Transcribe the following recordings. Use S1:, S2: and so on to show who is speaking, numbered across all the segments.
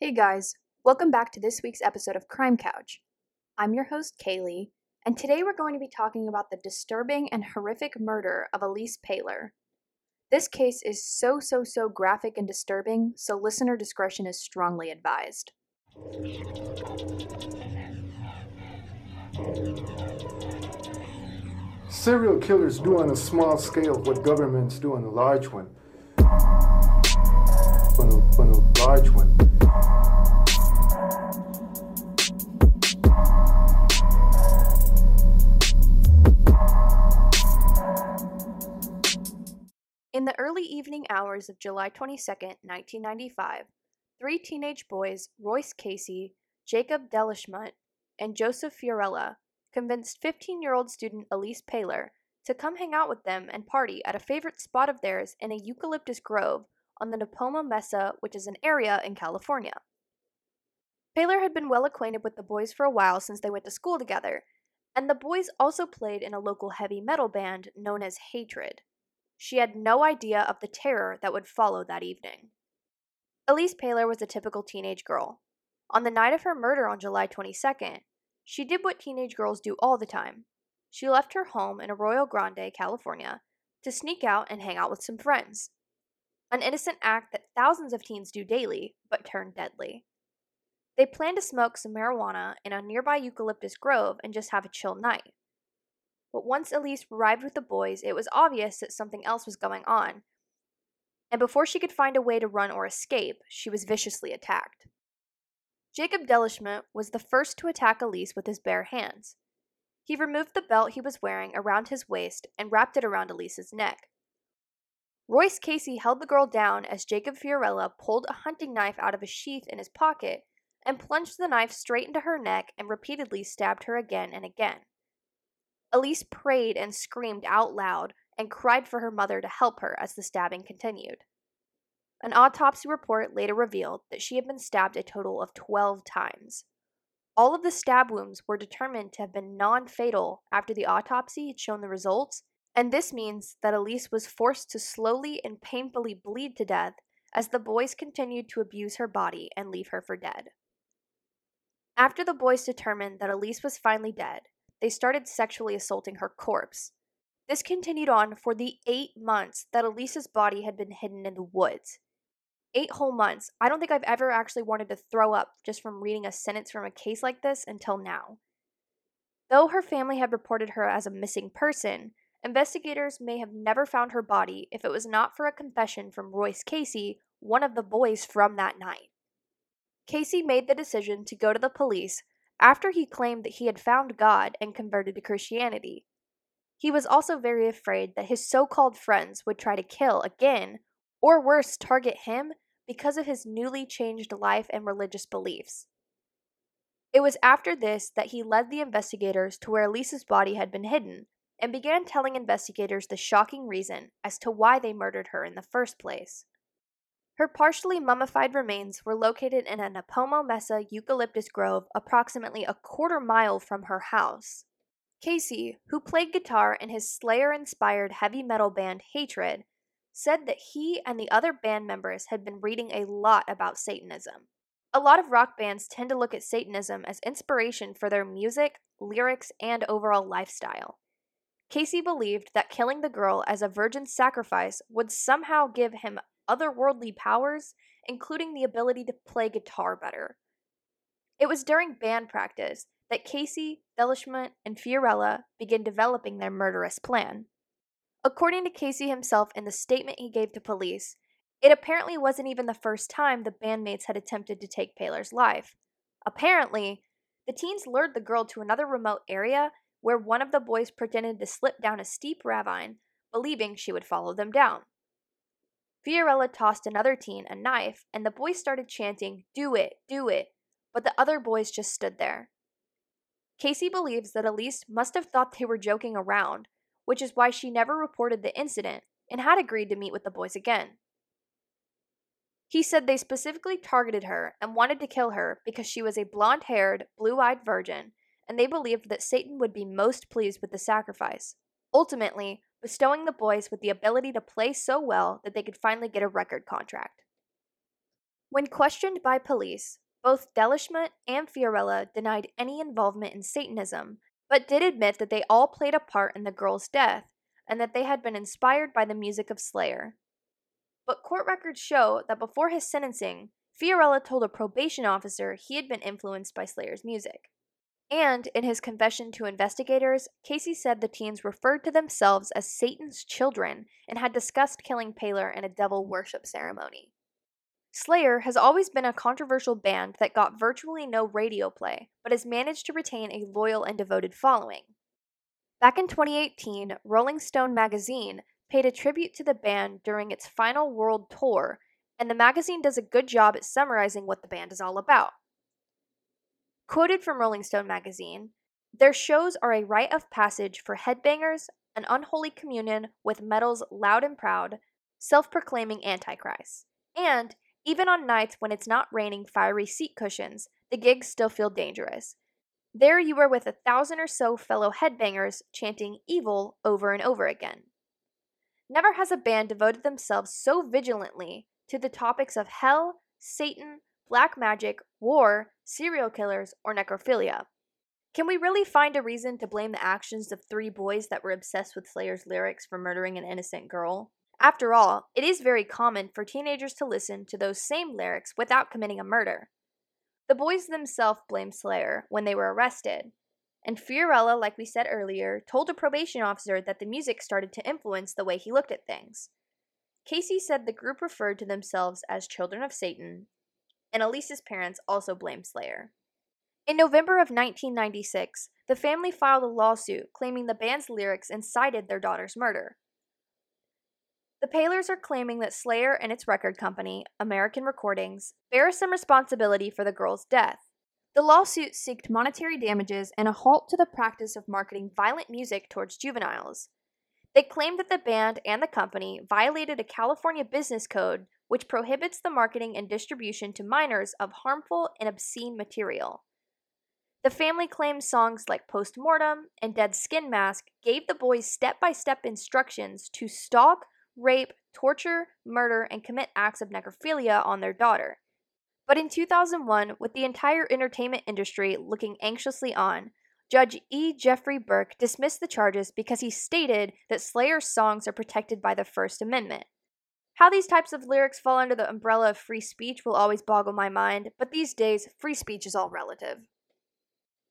S1: Hey guys, welcome back to this week's episode of Crime Couch. I'm your host, Kaylee, and today we're going to be talking about the disturbing and horrific murder of Elyse Pahler. This case is so, so, so graphic and disturbing, so listener discretion is strongly advised.
S2: Serial killers do on a small scale what governments do on a large one. A, large one.
S1: In the early evening hours of July 22, 1995, three teenage boys, Royce Casey, Jacob Delashmutt, and Joseph Fiorella, convinced 15 year old student Elyse Pahler to come hang out with them and party at a favorite spot of theirs in a eucalyptus grove on the Nipomo Mesa, which is an area in California. Pahler had been well acquainted with the boys for a while since they went to school together, and the boys also played in a local heavy metal band known as Hatred. She had no idea of the terror that would follow that evening. Elyse Pahler was a typical teenage girl. On the night of her murder on July 22nd, she did what teenage girls do all the time. She left her home in Arroyo Grande, California, to sneak out and hang out with some friends. An innocent act that thousands of teens do daily, but turned deadly. They planned to smoke some marijuana in a nearby eucalyptus grove and just have a chill night. But once Elyse arrived with the boys, it was obvious that something else was going on. And before she could find a way to run or escape, she was viciously attacked. Jacob Delashmutt was the first to attack Elyse with his bare hands. He removed the belt he was wearing around his waist and wrapped it around Elyse's neck. Royce Casey held the girl down as Jacob Fiorella pulled a hunting knife out of a sheath in his pocket and plunged the knife straight into her neck and repeatedly stabbed her again and again. Elyse prayed and screamed out loud and cried for her mother to help her as the stabbing continued. An autopsy report later revealed that she had been stabbed a total of 12 times. All of the stab wounds were determined to have been non fatal after the autopsy had shown the results, and this means that Elyse was forced to slowly and painfully bleed to death as the boys continued to abuse her body and leave her for dead. After the boys determined that Elyse was finally dead, they started sexually assaulting her corpse. This continued on for the eight months that Elyse's body had been hidden in the woods. Eight whole months. I don't think I've ever actually wanted to throw up just from reading a sentence from a case like this until now. Though her family had reported her as a missing person, investigators may have never found her body if it was not for a confession from Royce Casey, one of the boys from that night. Casey made the decision to go to the police after he claimed that he had found God and converted to Christianity. He was also very afraid that his so called friends would try to kill again, or worse, target him because of his newly changed life and religious beliefs. It was after this that he led the investigators to where Lisa's body had been hidden and began telling investigators the shocking reason as to why they murdered her in the first place. Her partially mummified remains were located in a Nipomo Mesa eucalyptus grove approximately a quarter mile from her house. Casey, who played guitar in his Slayer inspired heavy metal band Hatred, said that he and the other band members had been reading a lot about Satanism. A lot of rock bands tend to look at Satanism as inspiration for their music, lyrics, and overall lifestyle. Casey believed that killing the girl as a virgin sacrifice would somehow give him otherworldly powers, including the ability to play guitar better. It was during band practice that Casey, Delashmutt, and Fiorella began developing their murderous plan. According to Casey himself in the statement he gave to police, it apparently wasn't even the first time the bandmates had attempted to take Pahler's life. Apparently, the teens lured the girl to another remote area where one of the boys pretended to slip down a steep ravine, believing she would follow them down. Fiorella tossed another teen a knife, and the boys started chanting, Do it, do it, but the other boys just stood there. Casey believes that Elyse must have thought they were joking around, which is why she never reported the incident and had agreed to meet with the boys again. He said they specifically targeted her and wanted to kill her because she was a blonde haired, blue eyed virgin, and they believed that Satan would be most pleased with the sacrifice. Ultimately, bestowing the boys with the ability to play so well that they could finally get a record contract. When questioned by police, both Delashmutt and Fiorella denied any involvement in Satanism, but did admit that they all played a part in the girl's death and that they had been inspired by the music of Slayer. But court records show that before his sentencing, Fiorella told a probation officer he had been influenced by Slayer's music. And in his confession to investigators, Casey said the teens referred to themselves as Satan's children and had discussed killing Pahler in a devil worship ceremony. Slayer has always been a controversial band that got virtually no radio play, but has managed to retain a loyal and devoted following. Back in 2018, Rolling Stone magazine paid a tribute to the band during its final world tour, and the magazine does a good job at summarizing what the band is all about. Quoted from Rolling Stone magazine, their shows are a rite of passage for headbangers, an unholy communion with metal's loud and proud, self proclaiming antichrists. And even on nights when it's not raining fiery seat cushions, the gigs still feel dangerous. There you are with a thousand or so fellow headbangers chanting evil over and over again. Never has a band devoted themselves so vigilantly to the topics of hell, Satan, black magic, war, serial killers, or necrophilia. Can we really find a reason to blame the actions of three boys that were obsessed with Slayer's lyrics for murdering an innocent girl? After all, it is very common for teenagers to listen to those same lyrics without committing a murder. The boys themselves blamed Slayer when they were arrested, and Fiorella, like we said earlier, told a probation officer that the music started to influence the way he looked at things. Casey said the group referred to themselves as Children of Satan and Elyse's parents also blamed Slayer. In November of 1996, the family filed a lawsuit claiming the band's lyrics incited their daughter's murder. The Pahlers are claiming that Slayer and its record company, American Recordings, bear some responsibility for the girl's death. The lawsuit sought monetary damages and a halt to the practice of marketing violent music towards juveniles. They claimed that the band and the company violated a California business code which prohibits the marketing and distribution to minors of harmful and obscene material. The family claims songs like Postmortem and Dead Skin Mask gave the boys step by step instructions to stalk, rape, torture, murder, and commit acts of necrophilia on their daughter. But in 2001, with the entire entertainment industry looking anxiously on, Judge E. Jeffrey Burke dismissed the charges because he stated that Slayer's songs are protected by the First Amendment. How these types of lyrics fall under the umbrella of free speech will always boggle my mind, but these days, free speech is all relative.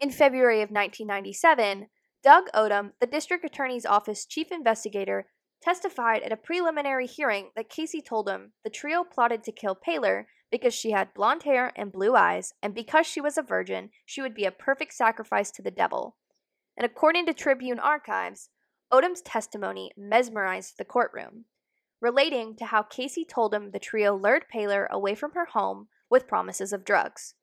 S1: In February of 1997, Doug Odom, the district attorney's office chief investigator, testified at a preliminary hearing that Casey told him the trio plotted to kill Pahler because she had blonde hair and blue eyes, and because she was a virgin, she would be a perfect sacrifice to the devil. And according to Tribune archives, Odom's testimony mesmerized the courtroom relating to how Casey told him the trio lured Pahler away from her home with promises of drugs.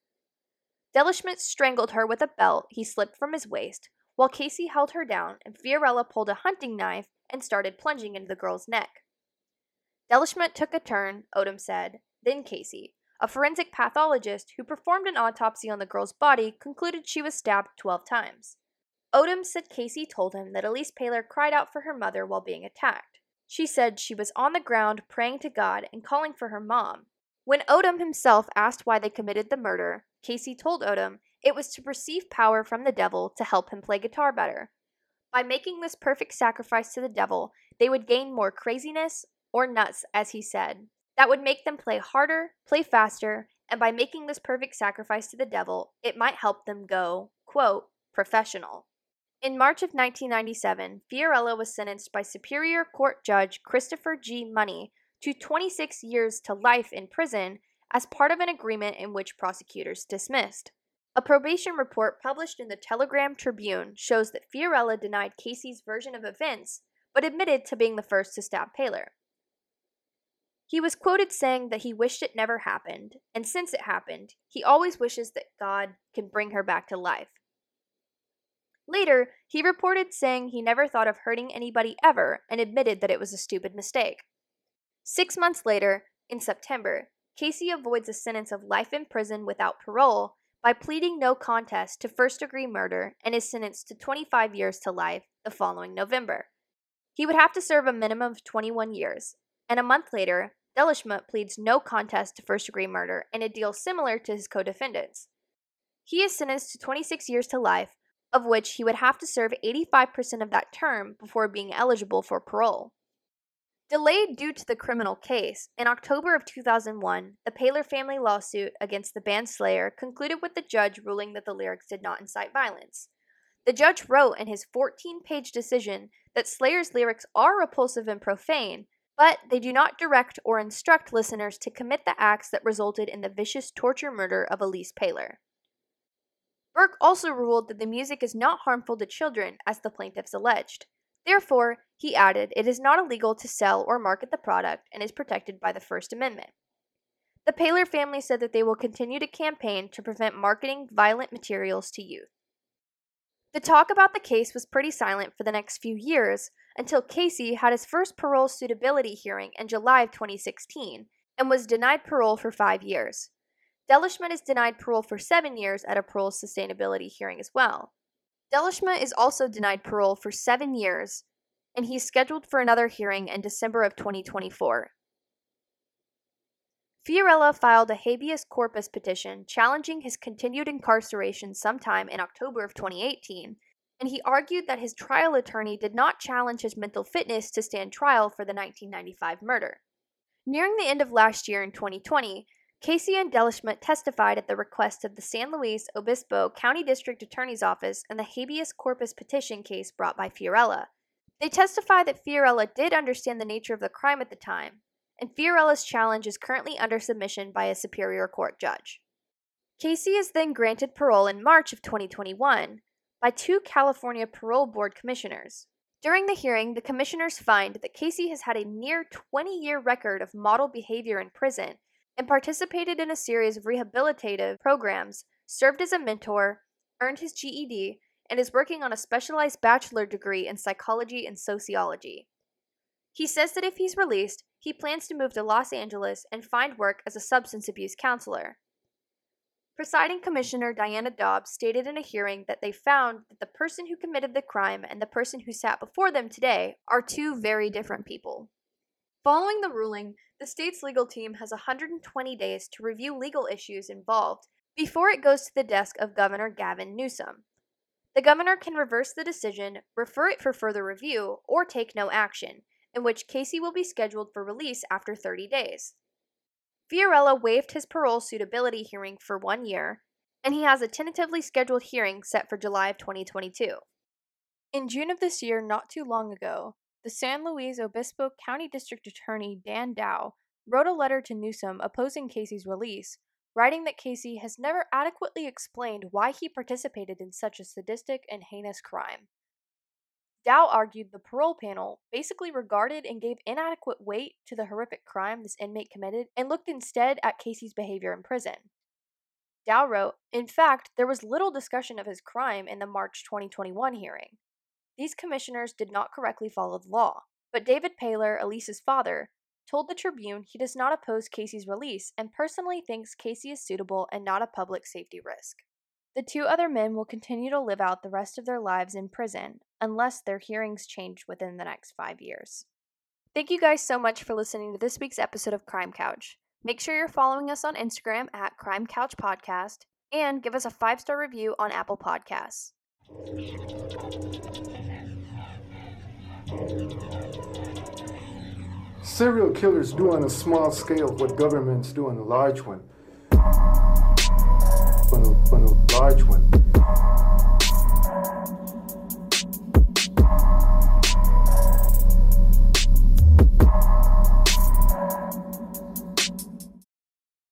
S1: Delashmutt strangled her with a belt he slipped from his waist, while Casey held her down and Fiorella pulled a hunting knife and started plunging into the girl's neck. Delashmutt took a turn, Odom said. Then Casey, a forensic pathologist who performed an autopsy on the girl's body, concluded she was stabbed 12 times. Odom said Casey told him that Elyse Pahler cried out for her mother while being attacked. She said she was on the ground praying to God and calling for her mom. When Odom himself asked why they committed the murder, Casey told Odom it was to receive power from the devil to help him play guitar better. By making this perfect sacrifice to the devil, they would gain more craziness, or nuts, as he said, that would make them play harder, play faster, and by making this perfect sacrifice to the devil, it might help them go, quote, professional. In March of 1997, Fiorella was sentenced by Superior Court Judge Christopher G. Money to 26 years to life in prison as part of an agreement in which prosecutors dismissed. A probation report published in the Telegram Tribune shows that Fiorella denied Casey's version of events, but admitted to being the first to stab Pahler. He was quoted saying that he wished it never happened, and since it happened, he always wishes that God can bring her back to life. Later, he reported saying he never thought of hurting anybody ever and admitted that it was a stupid mistake. Six months later, in September, Casey avoids a sentence of life in prison without parole by pleading no contest to first degree murder and is sentenced to 25 years to life the following November. He would have to serve a minimum of 21 years, and a month later, Delashmutt pleads no contest to first degree murder in a deal similar to his co defendants. He is sentenced to 26 years to life, of which he would have to serve 85% of that term before being eligible for parole. Delayed due to the criminal case, in October of 2001, the Pahler family lawsuit against the band Slayer concluded with the judge ruling that the lyrics did not incite violence. The judge wrote in his 14 page decision that Slayer's lyrics are repulsive and profane, but they do not direct or instruct listeners to commit the acts that resulted in the vicious torture murder of Elyse Pahler. Burke also ruled that the music is not harmful to children, as the plaintiffs alleged. Therefore, he added, it is not illegal to sell or market the product and is protected by the First Amendment. The Pahler family said that they will continue to campaign to prevent marketing violent materials to youth. The talk about the case was pretty silent for the next few years until Casey had his first parole suitability hearing in July of 2016 and was denied parole for five years. Delashmutt is denied parole for seven years at a parole sustainability hearing as well. Delashmutt is also denied parole for seven years, and he's scheduled for another hearing in December of 2024. Fiorella filed a habeas corpus petition challenging his continued incarceration sometime in October of 2018, and he argued that his trial attorney did not challenge his mental fitness to stand trial for the 1995 murder. Nearing the end of last year in 2020, Casey and Delashmutt testified at the request of the San Luis Obispo County District Attorney's Office in the habeas corpus petition case brought by Fiorella. They testified that Fiorella did understand the nature of the crime at the time, and Fiorella's challenge is currently under submission by a Superior Court judge. Casey is then granted parole in March of 2021 by two California Parole Board commissioners. During the hearing, the commissioners find that Casey has had a near 20 year record of model behavior in prison and participated in a series of rehabilitative programs, served as a mentor, earned his GED, and is working on a specialized bachelor degree in psychology and sociology. He says that if he's released, he plans to move to Los Angeles and find work as a substance abuse counselor. Presiding Commissioner Diana Dobbs stated in a hearing that they found that the person who committed the crime and the person who sat before them today are two very different people. Following the ruling, the state's legal team has 120 days to review legal issues involved before it goes to the desk of Governor Gavin Newsom. The governor can reverse the decision, refer it for further review, or take no action, in which Casey will be scheduled for release after 30 days. Fiorella waived his parole suitability hearing for one year, and he has a tentatively scheduled hearing set for July of 2022. In June of this year, not too long ago, the San Luis Obispo County District Attorney Dan Dow wrote a letter to Newsom opposing Casey's release, writing that Casey has never adequately explained why he participated in such a sadistic and heinous crime. Dow argued the parole panel basically regarded and gave inadequate weight to the horrific crime this inmate committed and looked instead at Casey's behavior in prison. Dow wrote, In fact, there was little discussion of his crime in the March 2021 hearing. These commissioners did not correctly follow the law, but David Pahler, Elyse's father, told the Tribune he does not oppose Casey's release and personally thinks Casey is suitable and not a public safety risk. The two other men will continue to live out the rest of their lives in prison unless their hearings change within the next five years. Thank you guys so much for listening to this week's episode of Crime Couch. Make sure you're following us on Instagram at Crime Couch Podcast and give us a five star review on Apple Podcasts.
S2: Serial killers do on a small scale what governments do on a large one. On a, on a large one.